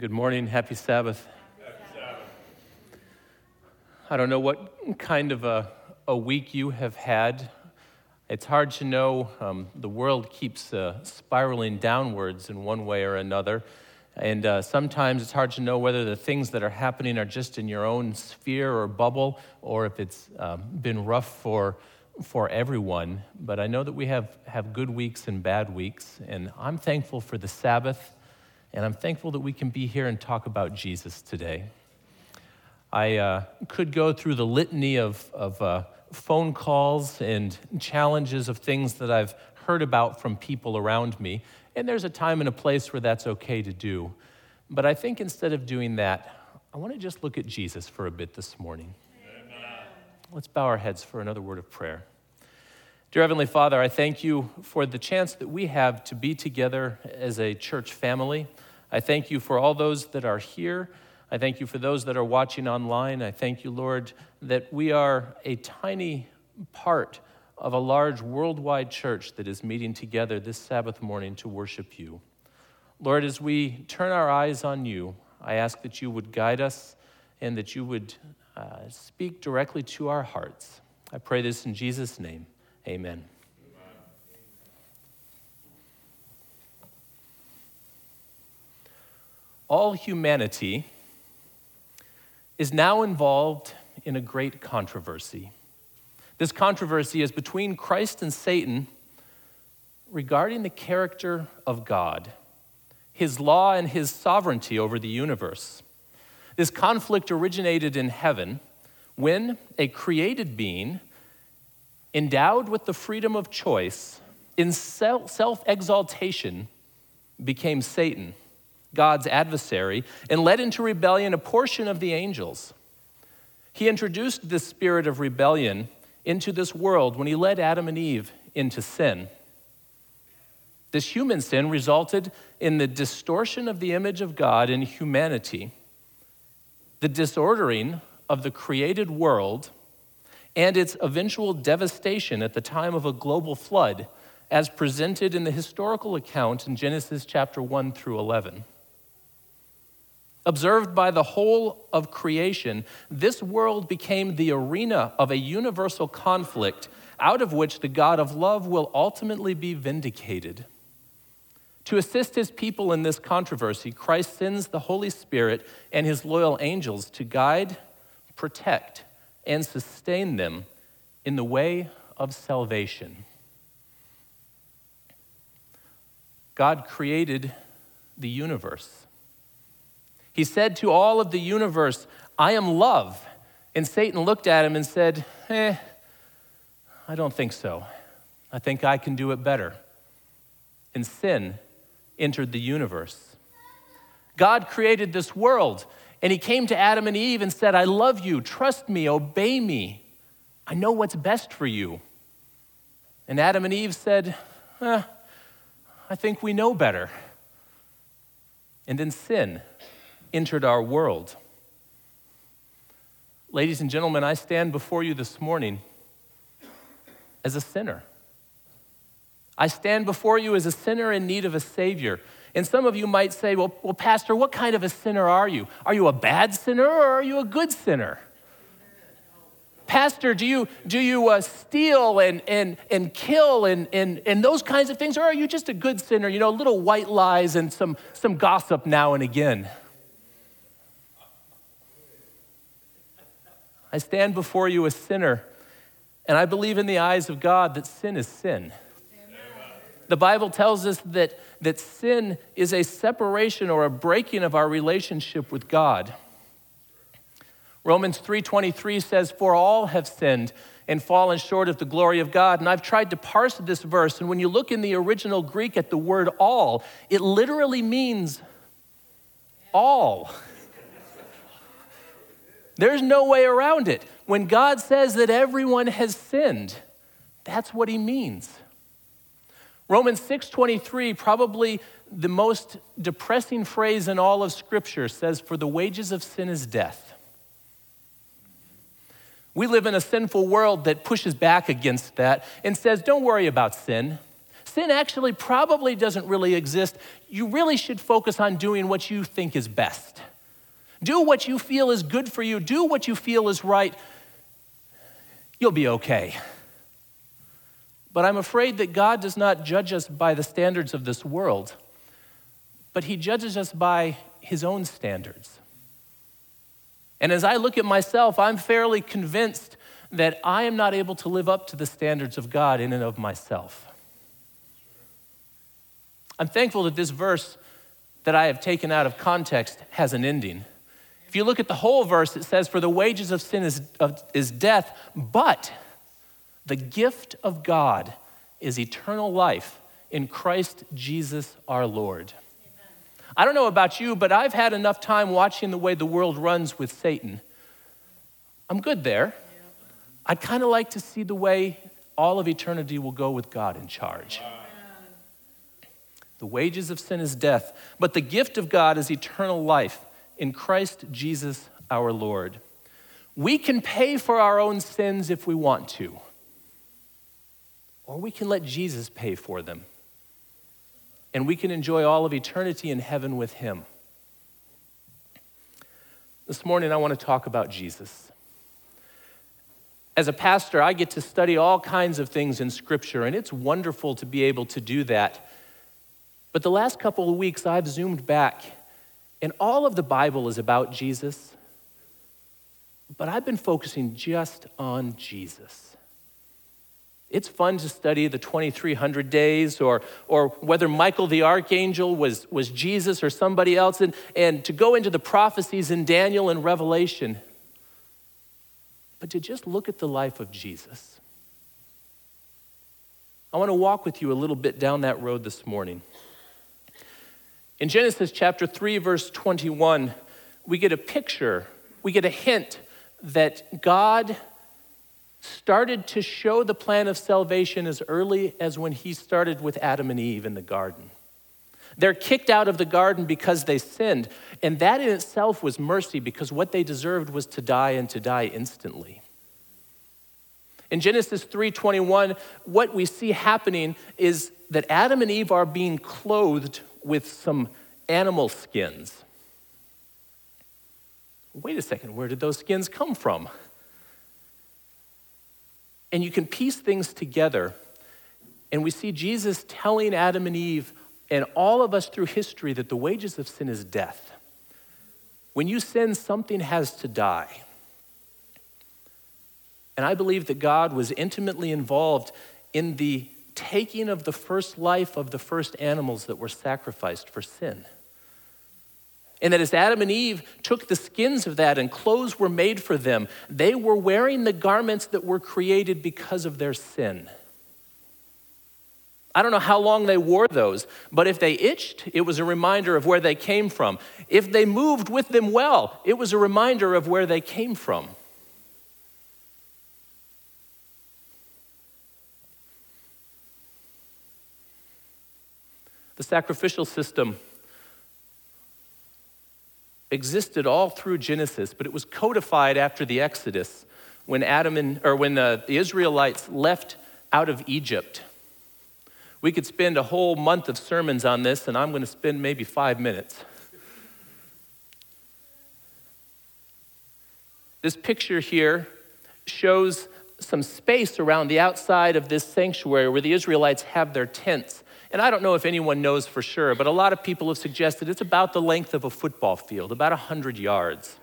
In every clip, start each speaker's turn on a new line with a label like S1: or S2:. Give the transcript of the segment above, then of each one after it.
S1: Good morning. Happy Sabbath. I don't know what kind of a, a week you have had. It's hard to know. Um, the world keeps uh, spiraling downwards in one way or another. And uh, sometimes it's hard to know whether the things that are happening are just in your own sphere or bubble or if it's um, been rough for, for everyone. But I know that we have, have good weeks and bad weeks. And I'm thankful for the Sabbath. And I'm thankful that we can be here and talk about Jesus today. I uh, could go through the litany of, of uh, phone calls and challenges of things that I've heard about from people around me. And there's a time and a place where that's okay to do. But I think instead of doing that, I want to just look at Jesus for a bit this morning. Amen. Let's bow our heads for another word of prayer. Dear Heavenly Father, I thank you for the chance that we have to be together as a church family. I thank you for all those that are here. I thank you for those that are watching online. I thank you, Lord, that we are a tiny part of a large worldwide church that is meeting together this Sabbath morning to worship you. Lord, as we turn our eyes on you, I ask that you would guide us and that you would uh, speak directly to our hearts. I pray this in Jesus' name. Amen. All humanity is now involved in a great controversy. This controversy is between Christ and Satan regarding the character of God, his law, and his sovereignty over the universe. This conflict originated in heaven when a created being endowed with the freedom of choice, in self exaltation, became Satan, God's adversary, and led into rebellion a portion of the angels. He introduced this spirit of rebellion into this world when he led Adam and Eve into sin. This human sin resulted in the distortion of the image of God in humanity, the disordering of the created world and its eventual devastation at the time of a global flood, as presented in the historical account in Genesis chapter 1 through 11. Observed by the whole of creation, this world became the arena of a universal conflict out of which the God of love will ultimately be vindicated. To assist his people in this controversy, Christ sends the Holy Spirit and his loyal angels to guide, protect, and sustain them in the way of salvation. God created the universe. He said to all of the universe, I am love. And Satan looked at him and said, Eh, I don't think so. I think I can do it better. And sin entered the universe. God created this world and he came to Adam and Eve and said, I love you, trust me, obey me. I know what's best for you. And Adam and Eve said, eh, I think we know better. And then sin entered our world. Ladies and gentlemen, I stand before you this morning as a sinner. I stand before you as a sinner in need of a Savior. And some of you might say, well, well, Pastor, what kind of a sinner are you? Are you a bad sinner or are you a good sinner? Pastor, do you, do you uh, steal and, and, and kill and, and, and those kinds of things? Or are you just a good sinner, you know, little white lies and some, some gossip now and again? I stand before you a sinner, and I believe in the eyes of God that sin is sin. The Bible tells us that, that sin is a separation or a breaking of our relationship with God. Romans 3:23 says for all have sinned and fallen short of the glory of God. And I've tried to parse this verse and when you look in the original Greek at the word all, it literally means all. There's no way around it. When God says that everyone has sinned, that's what he means. Romans 6:23, probably the most depressing phrase in all of scripture says for the wages of sin is death. We live in a sinful world that pushes back against that and says don't worry about sin. sin actually probably doesn't really exist. You really should focus on doing what you think is best. Do what you feel is good for you, do what you feel is right. You'll be okay. But I'm afraid that God does not judge us by the standards of this world, but He judges us by His own standards. And as I look at myself, I'm fairly convinced that I am not able to live up to the standards of God in and of myself. I'm thankful that this verse that I have taken out of context has an ending. If you look at the whole verse, it says, For the wages of sin is, of, is death, but the gift of God is eternal life in Christ Jesus our Lord. I don't know about you, but I've had enough time watching the way the world runs with Satan. I'm good there. I'd kind of like to see the way all of eternity will go with God in charge. The wages of sin is death, but the gift of God is eternal life in Christ Jesus our Lord. We can pay for our own sins if we want to, or we can let Jesus pay for them. And we can enjoy all of eternity in heaven with Him. This morning, I want to talk about Jesus. As a pastor, I get to study all kinds of things in Scripture, and it's wonderful to be able to do that. But the last couple of weeks, I've zoomed back and all of the Bible is about Jesus, but I've been focusing just on Jesus. It's fun to study the 2300 days or, or whether Michael the archangel was, was Jesus or somebody else, and, and to go into the prophecies in Daniel and Revelation. But to just look at the life of Jesus. I want to walk with you a little bit down that road this morning. In Genesis chapter 3, verse 21, we get a picture, we get a hint that God started to show the plan of salvation as early as when he started with Adam and Eve in the garden. They're kicked out of the garden because they sinned, and that in itself was mercy because what they deserved was to die and to die instantly. In Genesis 3:21, what we see happening is that Adam and Eve are being clothed with some animal skins. Wait a second, where did those skins come from? And you can piece things together, and we see Jesus telling Adam and Eve and all of us through history that the wages of sin is death. When you sin, something has to die. And I believe that God was intimately involved in the taking of the first life of the first animals that were sacrificed for sin. And that as Adam and Eve took the skins of that and clothes were made for them, they were wearing the garments that were created because of their sin. I don't know how long they wore those, but if they itched, it was a reminder of where they came from. If they moved with them well, it was a reminder of where they came from. The sacrificial system existed all through Genesis, but it was codified after the Exodus when Adam and or when the, the Israelites left out of Egypt. We could spend a whole month of sermons on this, and I'm going to spend maybe five minutes. This picture here shows some space around the outside of this sanctuary where the Israelites have their tents. And I don't know if anyone knows for sure, but a lot of people have suggested it's about the length of a football field, about 100 yards.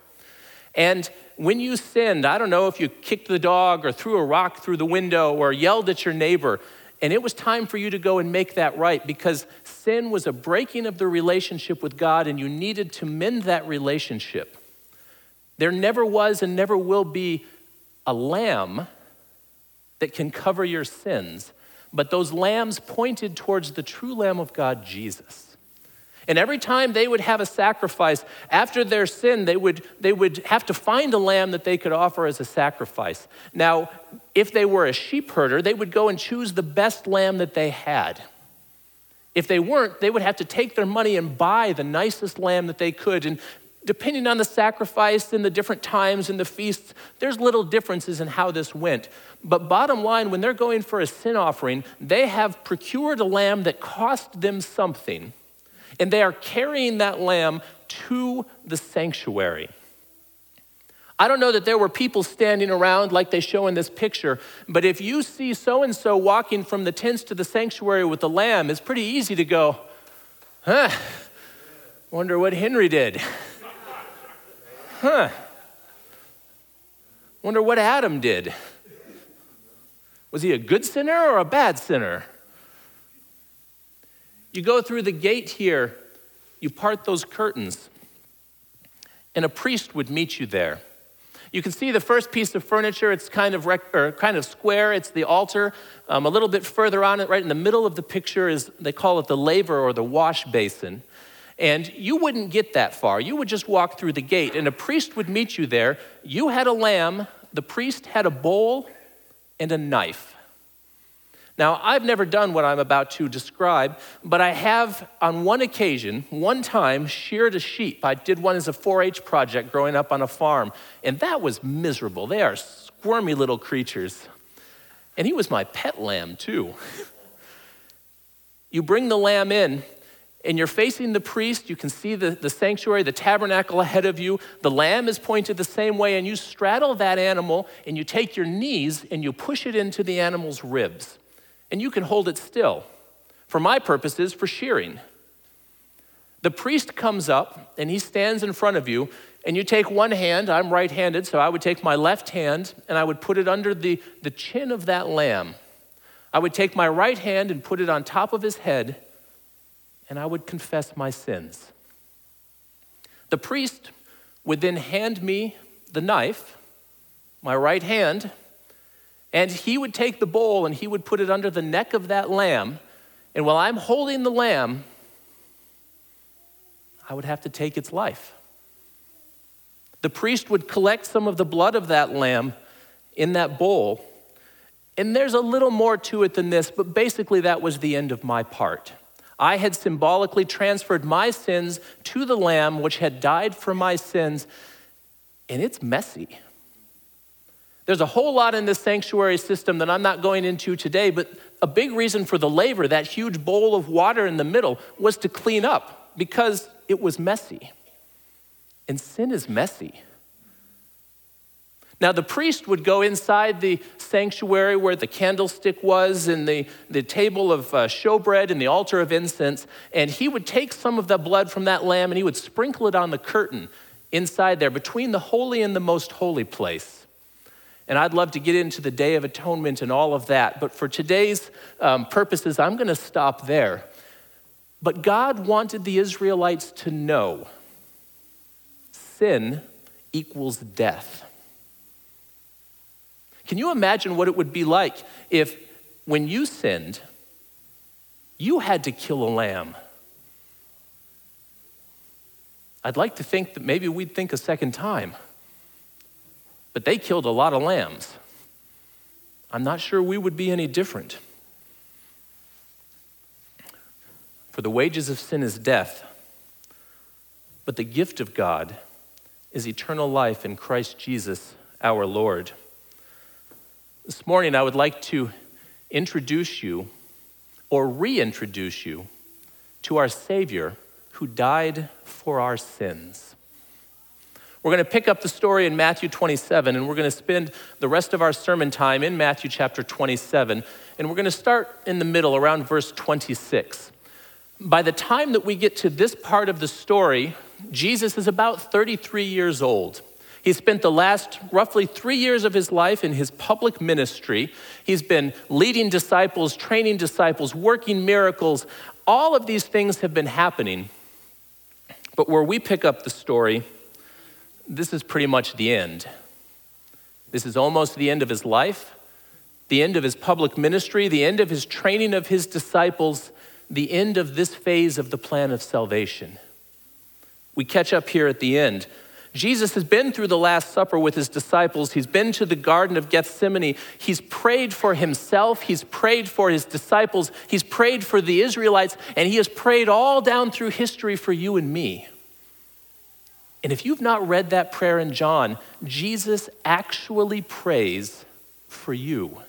S1: And when you sinned, I don't know if you kicked the dog or threw a rock through the window or yelled at your neighbor, and it was time for you to go and make that right because sin was a breaking of the relationship with God and you needed to mend that relationship. There never was and never will be a lamb that can cover your sins but those lambs pointed towards the true Lamb of God, Jesus. And every time they would have a sacrifice, after their sin, they would, they would have to find a lamb that they could offer as a sacrifice. Now, if they were a sheep herder, they would go and choose the best lamb that they had. If they weren't, they would have to take their money and buy the nicest lamb that they could. And depending on the sacrifice and the different times and the feasts, there's little differences in how this went. But bottom line, when they're going for a sin offering, they have procured a lamb that cost them something, and they are carrying that lamb to the sanctuary. I don't know that there were people standing around like they show in this picture, but if you see so and so walking from the tents to the sanctuary with the lamb, it's pretty easy to go, huh, wonder what Henry did. Huh, wonder what Adam did. Was he a good sinner or a bad sinner? You go through the gate here, you part those curtains, and a priest would meet you there. You can see the first piece of furniture. It's kind of, rec- or kind of square. It's the altar. Um, a little bit further on it, right in the middle of the picture, is they call it the laver or the wash basin. And you wouldn't get that far. You would just walk through the gate, and a priest would meet you there. You had a lamb, the priest had a bowl and a knife. Now, I've never done what I'm about to describe, but I have, on one occasion, one time, sheared a sheep. I did one as a 4 H project growing up on a farm, and that was miserable. They are squirmy little creatures. And he was my pet lamb, too. you bring the lamb in, and you're facing the priest. You can see the, the sanctuary, the tabernacle ahead of you. The lamb is pointed the same way, and you straddle that animal, and you take your knees and you push it into the animal's ribs and you can hold it still. For my purposes, for shearing. The priest comes up and he stands in front of you, and you take one hand, I'm right handed, so I would take my left hand and I would put it under the, the chin of that lamb. I would take my right hand and put it on top of his head, and I would confess my sins. The priest would then hand me the knife, my right hand, and he would take the bowl and he would put it under the neck of that lamb. And while I'm holding the lamb, I would have to take its life. The priest would collect some of the blood of that lamb in that bowl. And there's a little more to it than this, but basically, that was the end of my part. I had symbolically transferred my sins to the lamb, which had died for my sins, and it's messy. There's a whole lot in this sanctuary system that I'm not going into today, but a big reason for the laver, that huge bowl of water in the middle, was to clean up because it was messy. And sin is messy. Now, the priest would go inside the sanctuary where the candlestick was and the, the table of uh, showbread and the altar of incense, and he would take some of the blood from that lamb and he would sprinkle it on the curtain inside there between the holy and the most holy place. And I'd love to get into the Day of Atonement and all of that. But for today's um, purposes, I'm going to stop there. But God wanted the Israelites to know sin equals death. Can you imagine what it would be like if, when you sinned, you had to kill a lamb? I'd like to think that maybe we'd think a second time but they killed a lot of lambs. I'm not sure we would be any different. For the wages of sin is death, but the gift of God is eternal life in Christ Jesus our Lord. This morning, I would like to introduce you or reintroduce you to our Savior who died for our sins. We're going to pick up the story in Matthew 27, and we're going to spend the rest of our sermon time in Matthew chapter 27. And we're going to start in the middle, around verse 26. By the time that we get to this part of the story, Jesus is about 33 years old. He spent the last roughly three years of his life in his public ministry. He's been leading disciples, training disciples, working miracles. All of these things have been happening. But where we pick up the story this is pretty much the end. This is almost the end of his life, the end of his public ministry, the end of his training of his disciples, the end of this phase of the plan of salvation. We catch up here at the end. Jesus has been through the Last Supper with his disciples. He's been to the Garden of Gethsemane. He's prayed for himself. He's prayed for his disciples. He's prayed for the Israelites. And he has prayed all down through history for you and me. And if you've not read that prayer in John, Jesus actually prays for you.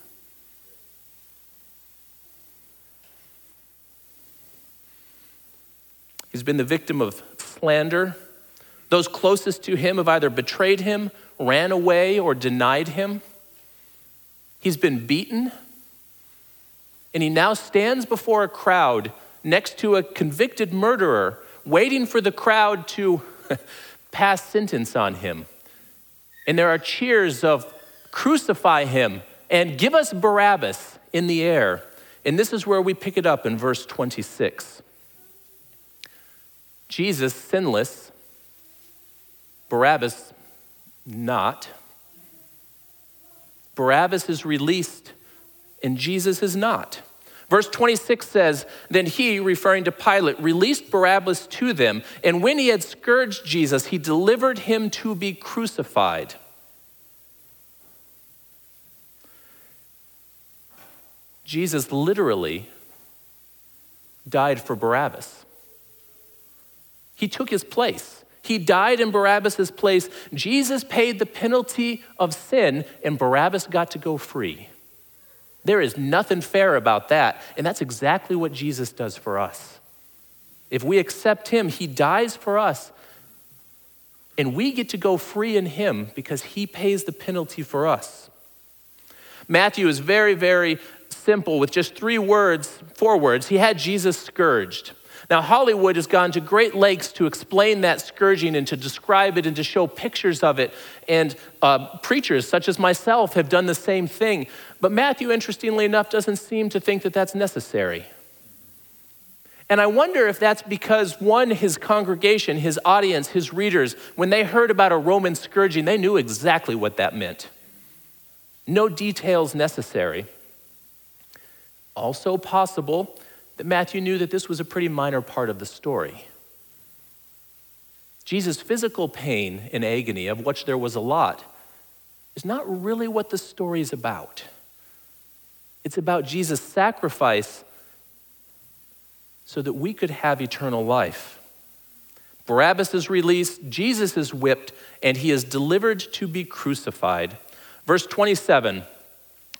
S1: He's been the victim of slander. Those closest to him have either betrayed him, ran away, or denied him. He's been beaten. And he now stands before a crowd next to a convicted murderer, waiting for the crowd to pass sentence on him. And there are cheers of crucify him and give us Barabbas in the air. And this is where we pick it up in verse 26. Jesus, sinless, Barabbas, not. Barabbas is released and Jesus is not. Verse 26 says, Then he, referring to Pilate, released Barabbas to them, and when he had scourged Jesus, he delivered him to be crucified. Jesus literally died for Barabbas. He took his place. He died in Barabbas' place. Jesus paid the penalty of sin, and Barabbas got to go free. There is nothing fair about that. And that's exactly what Jesus does for us. If we accept him, he dies for us. And we get to go free in him because he pays the penalty for us. Matthew is very, very simple with just three words, four words. He had Jesus scourged. Now, Hollywood has gone to great lengths to explain that scourging and to describe it and to show pictures of it. And uh, preachers, such as myself, have done the same thing. But Matthew, interestingly enough, doesn't seem to think that that's necessary. And I wonder if that's because, one, his congregation, his audience, his readers, when they heard about a Roman scourging, they knew exactly what that meant. No details necessary. Also possible that Matthew knew that this was a pretty minor part of the story. Jesus' physical pain and agony, of which there was a lot, is not really what the story is about. It's about Jesus' sacrifice so that we could have eternal life. Barabbas is released, Jesus is whipped, and he is delivered to be crucified. Verse 27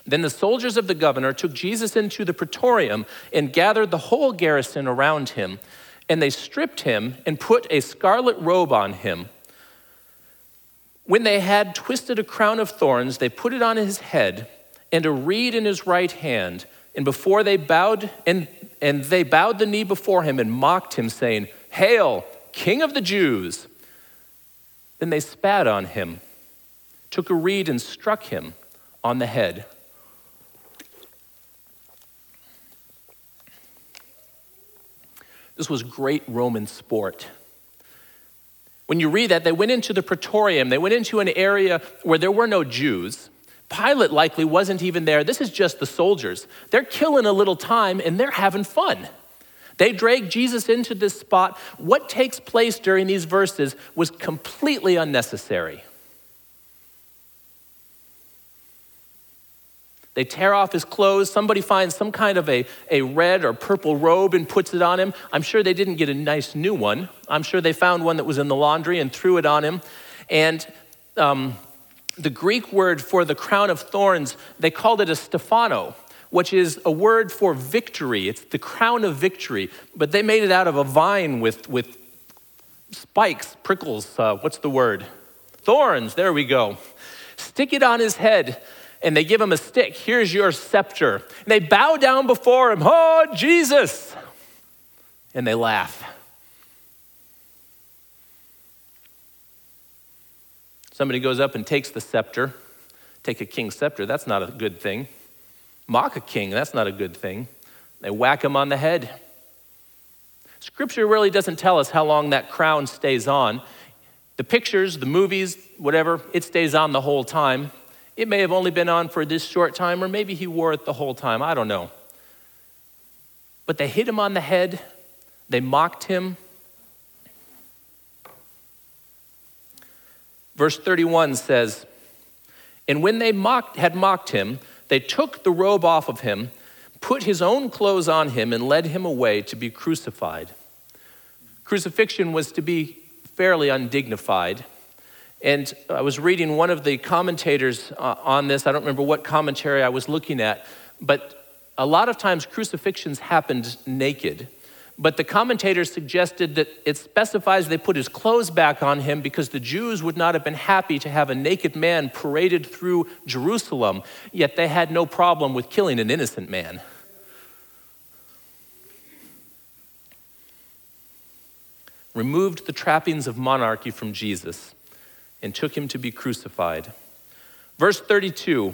S1: then the soldiers of the governor took Jesus into the praetorium and gathered the whole garrison around him. And they stripped him and put a scarlet robe on him. When they had twisted a crown of thorns, they put it on his head and a reed in his right hand. And before they bowed, and, and they bowed the knee before him and mocked him, saying, Hail, King of the Jews! Then they spat on him, took a reed and struck him on the head. This was great Roman sport. When you read that, they went into the praetorium, they went into an area where there were no Jews. Pilate likely wasn't even there. This is just the soldiers. They're killing a little time and they're having fun. They drag Jesus into this spot. What takes place during these verses was completely unnecessary. They tear off his clothes. Somebody finds some kind of a, a red or purple robe and puts it on him. I'm sure they didn't get a nice new one. I'm sure they found one that was in the laundry and threw it on him. And um, the Greek word for the crown of thorns, they called it a Stephano, which is a word for victory. It's the crown of victory. But they made it out of a vine with, with spikes, prickles. Uh, what's the word? Thorns. There we go. Stick it on his head and they give him a stick. Here's your scepter. And they bow down before him. Oh, Jesus! And they laugh. Somebody goes up and takes the scepter. Take a king's scepter, that's not a good thing. Mock a king, that's not a good thing. They whack him on the head. Scripture really doesn't tell us how long that crown stays on. The pictures, the movies, whatever, it stays on the whole time. It may have only been on for this short time, or maybe he wore it the whole time. I don't know. But they hit him on the head, they mocked him. Verse 31 says, And when they mocked, had mocked him, they took the robe off of him, put his own clothes on him, and led him away to be crucified. Crucifixion was to be fairly undignified. And I was reading one of the commentators uh, on this. I don't remember what commentary I was looking at, but a lot of times crucifixions happened naked. But the commentators suggested that it specifies they put his clothes back on him because the Jews would not have been happy to have a naked man paraded through Jerusalem, yet they had no problem with killing an innocent man. Removed the trappings of monarchy from Jesus and took him to be crucified. Verse 32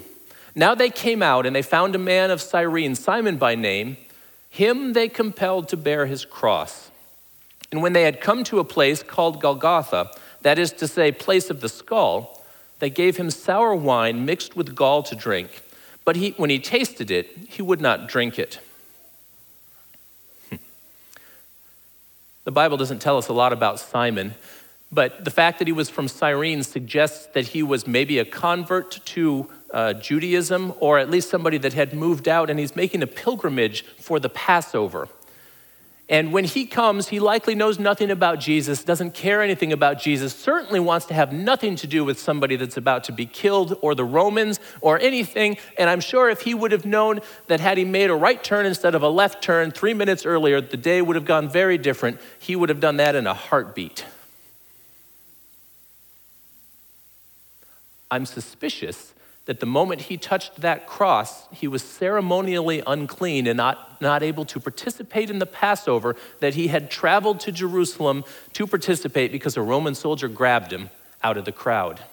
S1: Now they came out and they found a man of Cyrene, Simon by name him they compelled to bear his cross. And when they had come to a place called Golgotha, that is to say, place of the skull, they gave him sour wine mixed with gall to drink. But he, when he tasted it, he would not drink it. the Bible doesn't tell us a lot about Simon, but the fact that he was from Cyrene suggests that he was maybe a convert to uh, Judaism, or at least somebody that had moved out, and he's making a pilgrimage for the Passover. And when he comes, he likely knows nothing about Jesus, doesn't care anything about Jesus, certainly wants to have nothing to do with somebody that's about to be killed or the Romans or anything. And I'm sure if he would have known that had he made a right turn instead of a left turn three minutes earlier, the day would have gone very different. He would have done that in a heartbeat. I'm suspicious that the moment he touched that cross, he was ceremonially unclean and not, not able to participate in the Passover, that he had traveled to Jerusalem to participate because a Roman soldier grabbed him out of the crowd.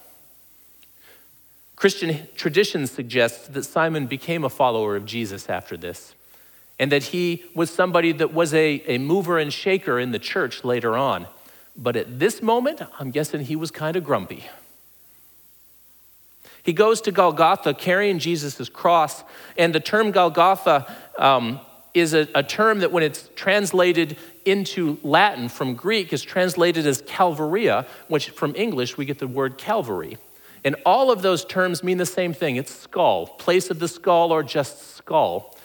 S1: Christian tradition suggests that Simon became a follower of Jesus after this, and that he was somebody that was a, a mover and shaker in the church later on. But at this moment, I'm guessing he was kind of grumpy. He goes to Golgotha carrying Jesus' cross, and the term Golgotha um, is a, a term that, when it's translated into Latin from Greek, is translated as Calvaria, which from English we get the word Calvary. And all of those terms mean the same thing it's skull, place of the skull, or just skull.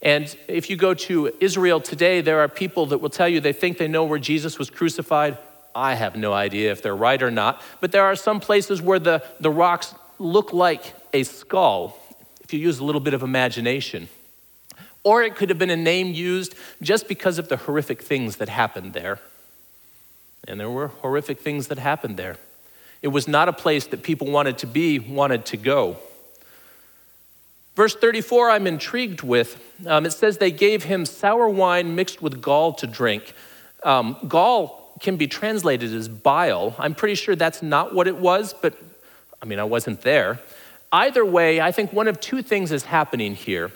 S1: And if you go to Israel today, there are people that will tell you they think they know where Jesus was crucified. I have no idea if they're right or not. But there are some places where the, the rocks look like a skull, if you use a little bit of imagination. Or it could have been a name used just because of the horrific things that happened there. And there were horrific things that happened there. It was not a place that people wanted to be, wanted to go. Verse 34, I'm intrigued with. Um, it says they gave him sour wine mixed with gall to drink. Um, gall can be translated as bile. I'm pretty sure that's not what it was, but I mean, I wasn't there. Either way, I think one of two things is happening here.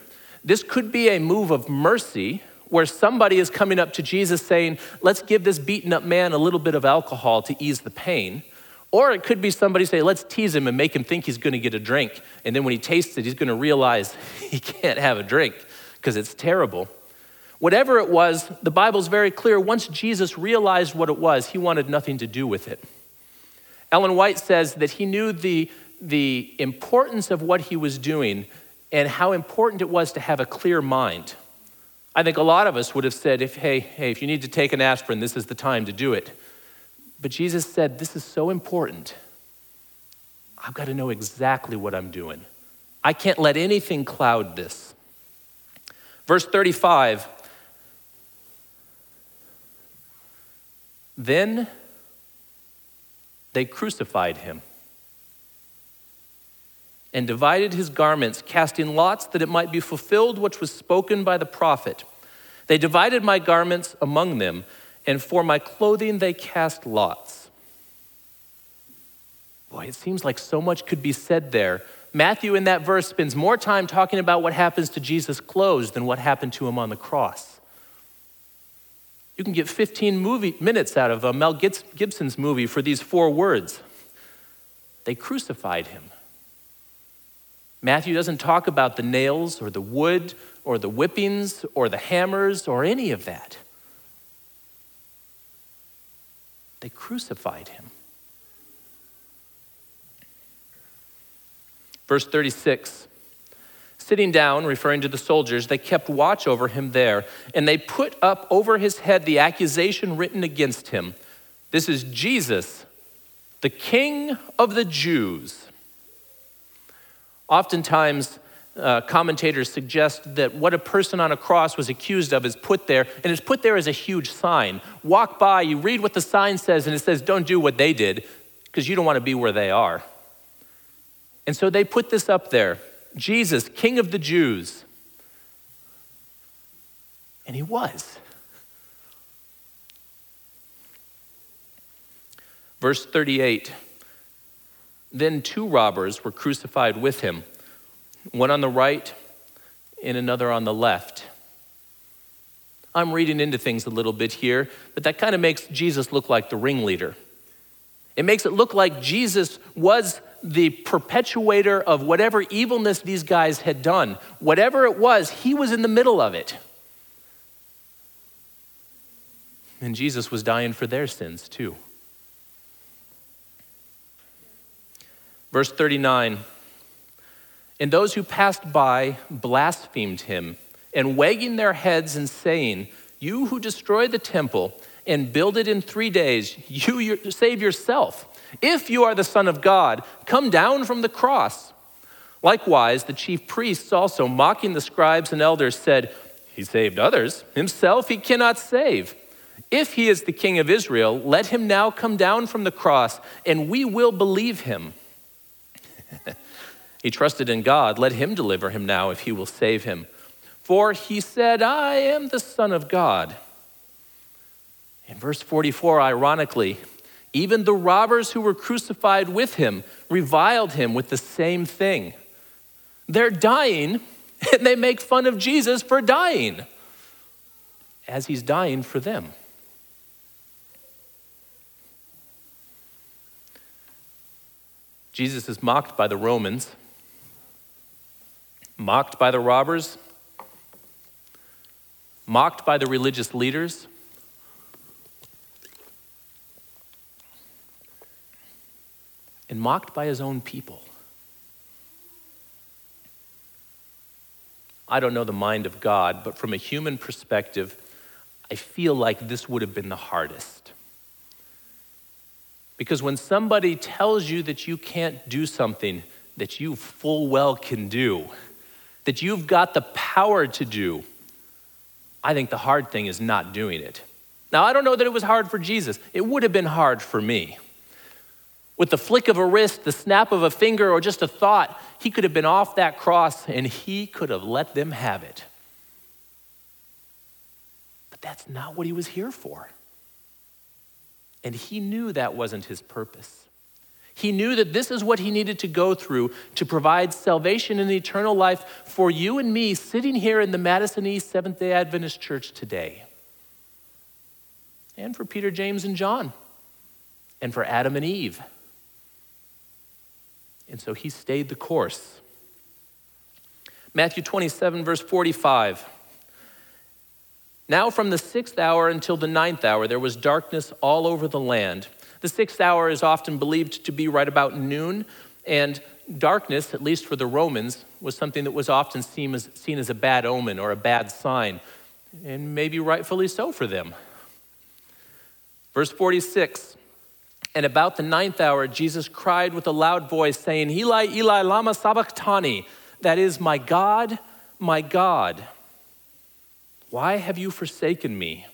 S1: This could be a move of mercy where somebody is coming up to Jesus saying, Let's give this beaten up man a little bit of alcohol to ease the pain. Or it could be somebody say, Let's tease him and make him think he's going to get a drink. And then when he tastes it, he's going to realize he can't have a drink because it's terrible. Whatever it was, the Bible's very clear. Once Jesus realized what it was, he wanted nothing to do with it. Ellen White says that he knew the, the importance of what he was doing and how important it was to have a clear mind. I think a lot of us would have said, if, hey, hey, if you need to take an aspirin, this is the time to do it. But Jesus said, This is so important. I've got to know exactly what I'm doing. I can't let anything cloud this. Verse 35 Then they crucified him and divided his garments, casting lots that it might be fulfilled which was spoken by the prophet. They divided my garments among them, and for my clothing they cast lots. Boy, it seems like so much could be said there. Matthew, in that verse, spends more time talking about what happens to Jesus' clothes than what happened to him on the cross. You can get 15 movie, minutes out of a Mel Gibson's movie for these four words. They crucified him. Matthew doesn't talk about the nails or the wood or the whippings or the hammers or any of that. They crucified him. Verse 36 Sitting down, referring to the soldiers, they kept watch over him there, and they put up over his head the accusation written against him This is Jesus, the King of the Jews. Oftentimes, uh, commentators suggest that what a person on a cross was accused of is put there, and it's put there as a huge sign. Walk by, you read what the sign says, and it says, Don't do what they did, because you don't want to be where they are. And so they put this up there Jesus, King of the Jews. And he was. Verse 38 Then two robbers were crucified with him, one on the right and another on the left. I'm reading into things a little bit here, but that kind of makes Jesus look like the ringleader. It makes it look like Jesus was the perpetuator of whatever evilness these guys had done. Whatever it was, he was in the middle of it. And Jesus was dying for their sins too. Verse 39 And those who passed by blasphemed him, and wagging their heads and saying, You who destroy the temple and build it in three days, you save yourself. If you are the Son of God, come down from the cross. Likewise, the chief priests also, mocking the scribes and elders, said, He saved others, himself he cannot save. If he is the king of Israel, let him now come down from the cross, and we will believe him. he trusted in God, let him deliver him now if he will save him. For he said, I am the Son of God. In verse 44, ironically, even the robbers who were crucified with him reviled him with the same thing. They're dying, and they make fun of Jesus for dying as he's dying for them. Jesus is mocked by the Romans, mocked by the robbers, mocked by the religious leaders, and mocked by his own people. I don't know the mind of God, but from a human perspective, I feel like this would have been the hardest. Because when somebody tells you that you can't do something that you full well can do, that you've got the power to do, I think the hard thing is not doing it. Now, I don't know that it was hard for Jesus. It would have been hard for me. With the flick of a wrist, the snap of a finger, or just a thought, he could have been off that cross and he could have let them have it. But that's not what he was here for. And he knew that wasn't his purpose. He knew that this is what he needed to go through to provide salvation and eternal life for you and me sitting here in the Madison East Seventh day Adventist Church today. And for Peter, James, and John. And for Adam and Eve. And so he stayed the course. Matthew 27, verse 45. Now, from the sixth hour until the ninth hour, there was darkness all over the land. The sixth hour is often believed to be right about noon, and darkness, at least for the Romans, was something that was often seen as, seen as a bad omen or a bad sign, and maybe rightfully so for them. Verse 46 and about the ninth hour, Jesus cried with a loud voice, saying, Eli, Eli, Lama Sabachthani, that is, my God, my God, why have you forsaken me?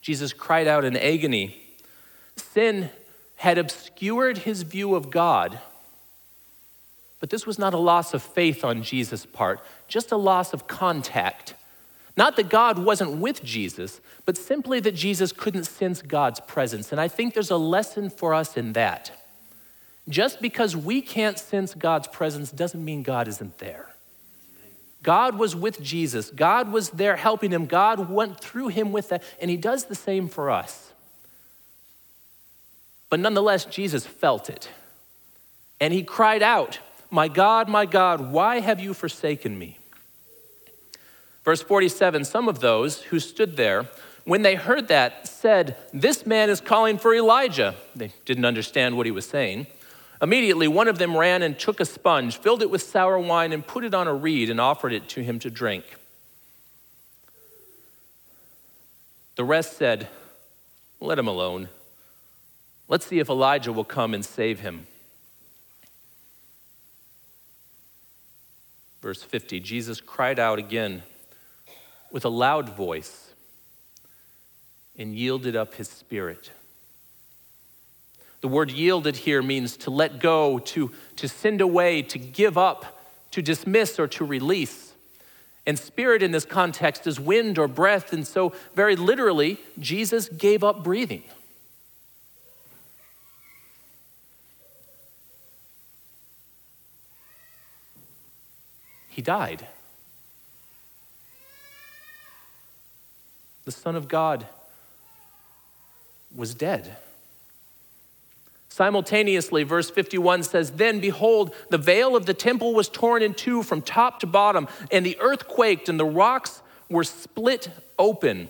S1: Jesus cried out in agony. Sin had obscured his view of God. But this was not a loss of faith on Jesus' part, just a loss of contact. Not that God wasn't with Jesus, but simply that Jesus couldn't sense God's presence. And I think there's a lesson for us in that. Just because we can't sense God's presence doesn't mean God isn't there. God was with Jesus, God was there helping him, God went through him with that, and he does the same for us. But nonetheless, Jesus felt it. And he cried out, My God, my God, why have you forsaken me? Verse 47 Some of those who stood there, when they heard that, said, This man is calling for Elijah. They didn't understand what he was saying. Immediately, one of them ran and took a sponge, filled it with sour wine, and put it on a reed and offered it to him to drink. The rest said, Let him alone. Let's see if Elijah will come and save him. Verse 50 Jesus cried out again with a loud voice and yielded up his spirit. The word yielded here means to let go, to, to send away, to give up, to dismiss, or to release. And spirit in this context is wind or breath, and so, very literally, Jesus gave up breathing. He died. The Son of God was dead. Simultaneously, verse 51 says, Then behold, the veil of the temple was torn in two from top to bottom, and the earth quaked, and the rocks were split open.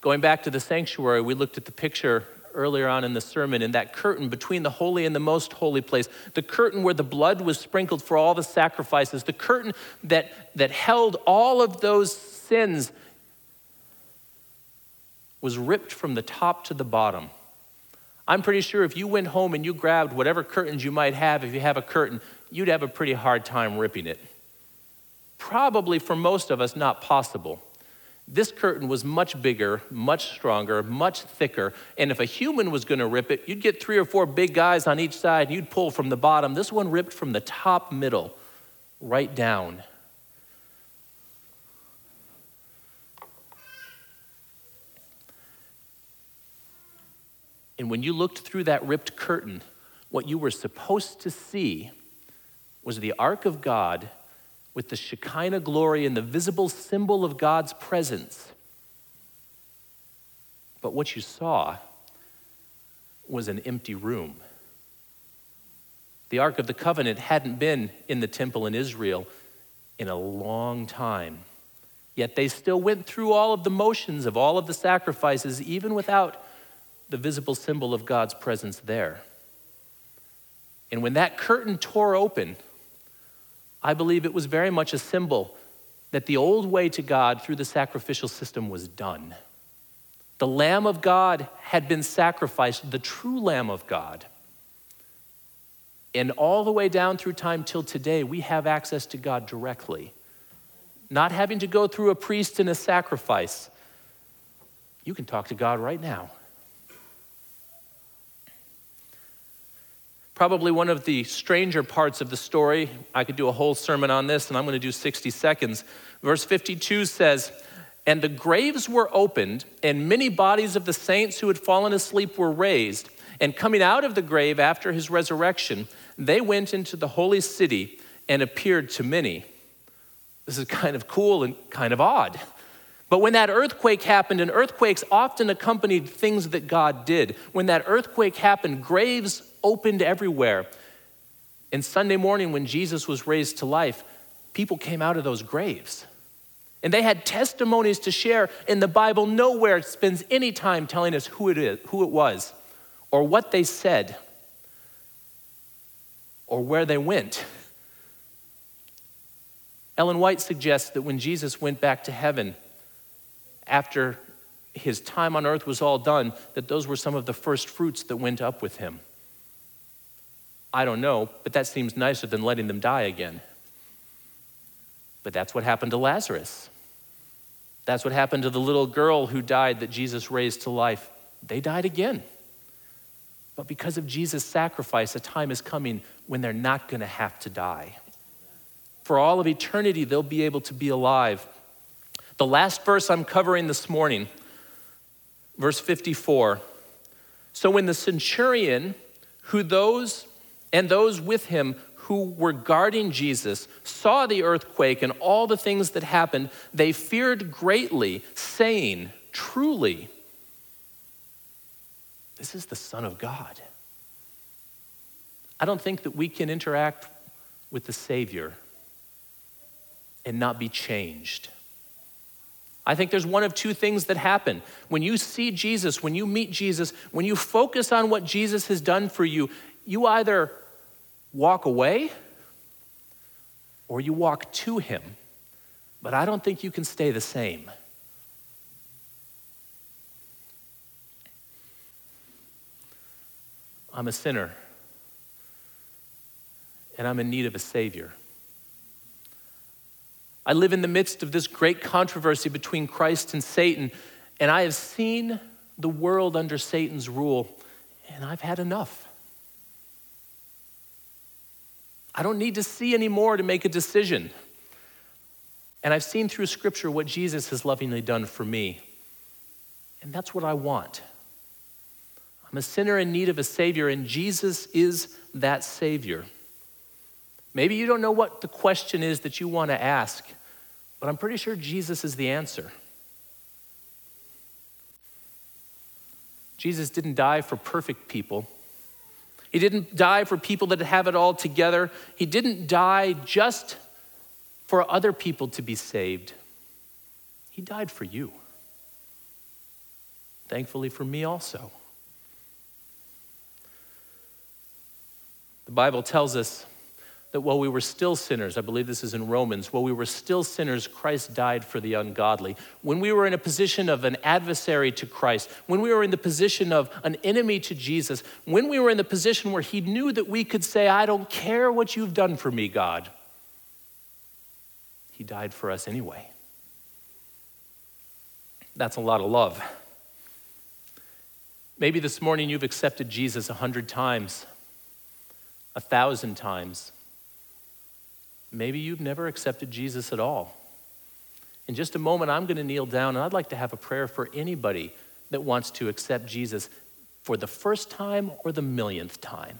S1: Going back to the sanctuary, we looked at the picture earlier on in the sermon in that curtain between the holy and the most holy place, the curtain where the blood was sprinkled for all the sacrifices, the curtain that, that held all of those sins was ripped from the top to the bottom. I'm pretty sure if you went home and you grabbed whatever curtains you might have, if you have a curtain, you'd have a pretty hard time ripping it. Probably for most of us, not possible. This curtain was much bigger, much stronger, much thicker, and if a human was going to rip it, you'd get three or four big guys on each side, and you'd pull from the bottom. This one ripped from the top middle, right down. And when you looked through that ripped curtain, what you were supposed to see was the ark of God with the Shekinah glory and the visible symbol of God's presence. But what you saw was an empty room. The Ark of the Covenant hadn't been in the temple in Israel in a long time. Yet they still went through all of the motions of all of the sacrifices, even without the visible symbol of God's presence there. And when that curtain tore open, I believe it was very much a symbol that the old way to God through the sacrificial system was done. The Lamb of God had been sacrificed, the true Lamb of God. And all the way down through time till today, we have access to God directly, not having to go through a priest and a sacrifice. You can talk to God right now. Probably one of the stranger parts of the story, I could do a whole sermon on this, and I'm going to do 60 seconds. Verse 52 says, And the graves were opened, and many bodies of the saints who had fallen asleep were raised. And coming out of the grave after his resurrection, they went into the holy city and appeared to many. This is kind of cool and kind of odd. But when that earthquake happened, and earthquakes often accompanied things that God did, when that earthquake happened, graves opened everywhere. And Sunday morning, when Jesus was raised to life, people came out of those graves. And they had testimonies to share, and the Bible nowhere spends any time telling us who it is, who it was, or what they said, or where they went. Ellen White suggests that when Jesus went back to heaven, after his time on earth was all done, that those were some of the first fruits that went up with him. I don't know, but that seems nicer than letting them die again. But that's what happened to Lazarus. That's what happened to the little girl who died that Jesus raised to life. They died again. But because of Jesus' sacrifice, a time is coming when they're not going to have to die. For all of eternity, they'll be able to be alive the last verse I'm covering this morning, verse 54. So when the centurion, who those and those with him who were guarding Jesus saw the earthquake and all the things that happened, they feared greatly, saying, Truly, this is the Son of God. I don't think that we can interact with the Savior and not be changed. I think there's one of two things that happen. When you see Jesus, when you meet Jesus, when you focus on what Jesus has done for you, you either walk away or you walk to him, but I don't think you can stay the same. I'm a sinner and I'm in need of a Savior. I live in the midst of this great controversy between Christ and Satan, and I have seen the world under Satan's rule, and I've had enough. I don't need to see anymore to make a decision. And I've seen through Scripture what Jesus has lovingly done for me. And that's what I want. I'm a sinner in need of a Savior, and Jesus is that Savior. Maybe you don't know what the question is that you want to ask, but I'm pretty sure Jesus is the answer. Jesus didn't die for perfect people. He didn't die for people that have it all together. He didn't die just for other people to be saved. He died for you. Thankfully, for me also. The Bible tells us that while we were still sinners, I believe this is in Romans, while we were still sinners, Christ died for the ungodly. When we were in a position of an adversary to Christ, when we were in the position of an enemy to Jesus, when we were in the position where He knew that we could say, I don't care what you've done for me, God, He died for us anyway. That's a lot of love. Maybe this morning you've accepted Jesus a hundred times, a thousand times. Maybe you've never accepted Jesus at all. In just a moment, I'm going to kneel down and I'd like to have a prayer for anybody that wants to accept Jesus for the first time or the millionth time.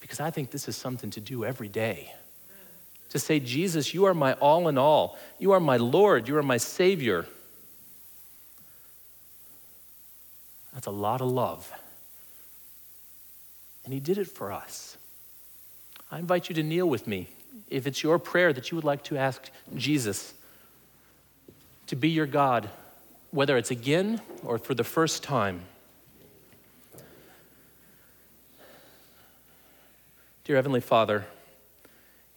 S1: Because I think this is something to do every day. To say, Jesus, you are my all in all. You are my Lord. You are my Savior. That's a lot of love. And He did it for us. I invite you to kneel with me if it's your prayer that you would like to ask Jesus to be your God, whether it's again or for the first time. Dear Heavenly Father,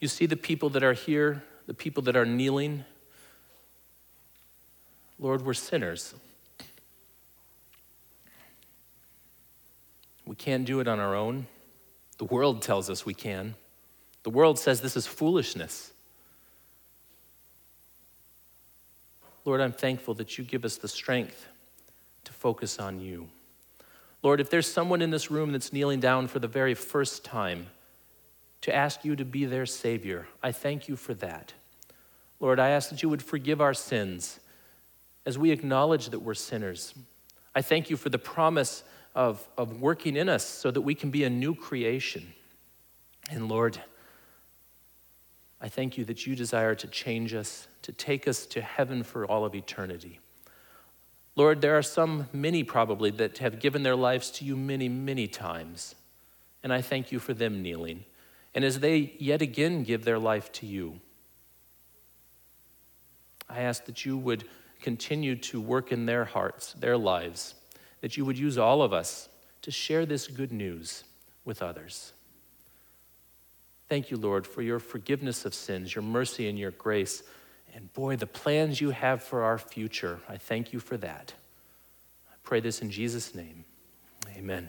S1: you see the people that are here, the people that are kneeling. Lord, we're sinners. We can't do it on our own. The world tells us we can. The world says this is foolishness. Lord, I'm thankful that you give us the strength to focus on you. Lord, if there's someone in this room that's kneeling down for the very first time to ask you to be their Savior, I thank you for that. Lord, I ask that you would forgive our sins as we acknowledge that we're sinners. I thank you for the promise of, of working in us so that we can be a new creation. And Lord, I thank you that you desire to change us, to take us to heaven for all of eternity. Lord, there are some, many probably, that have given their lives to you many, many times. And I thank you for them kneeling. And as they yet again give their life to you, I ask that you would continue to work in their hearts, their lives, that you would use all of us to share this good news with others. Thank you, Lord, for your forgiveness of sins, your mercy, and your grace. And boy, the plans you have for our future, I thank you for that. I pray this in Jesus' name. Amen.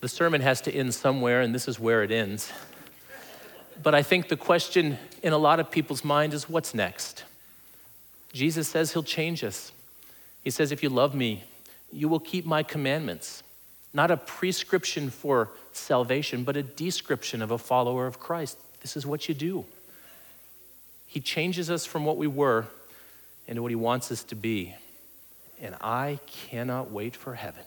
S1: The sermon has to end somewhere, and this is where it ends. But I think the question in a lot of people's mind is what's next? Jesus says he'll change us. He says, If you love me, you will keep my commandments. Not a prescription for salvation, but a description of a follower of Christ. This is what you do. He changes us from what we were into what he wants us to be. And I cannot wait for heaven.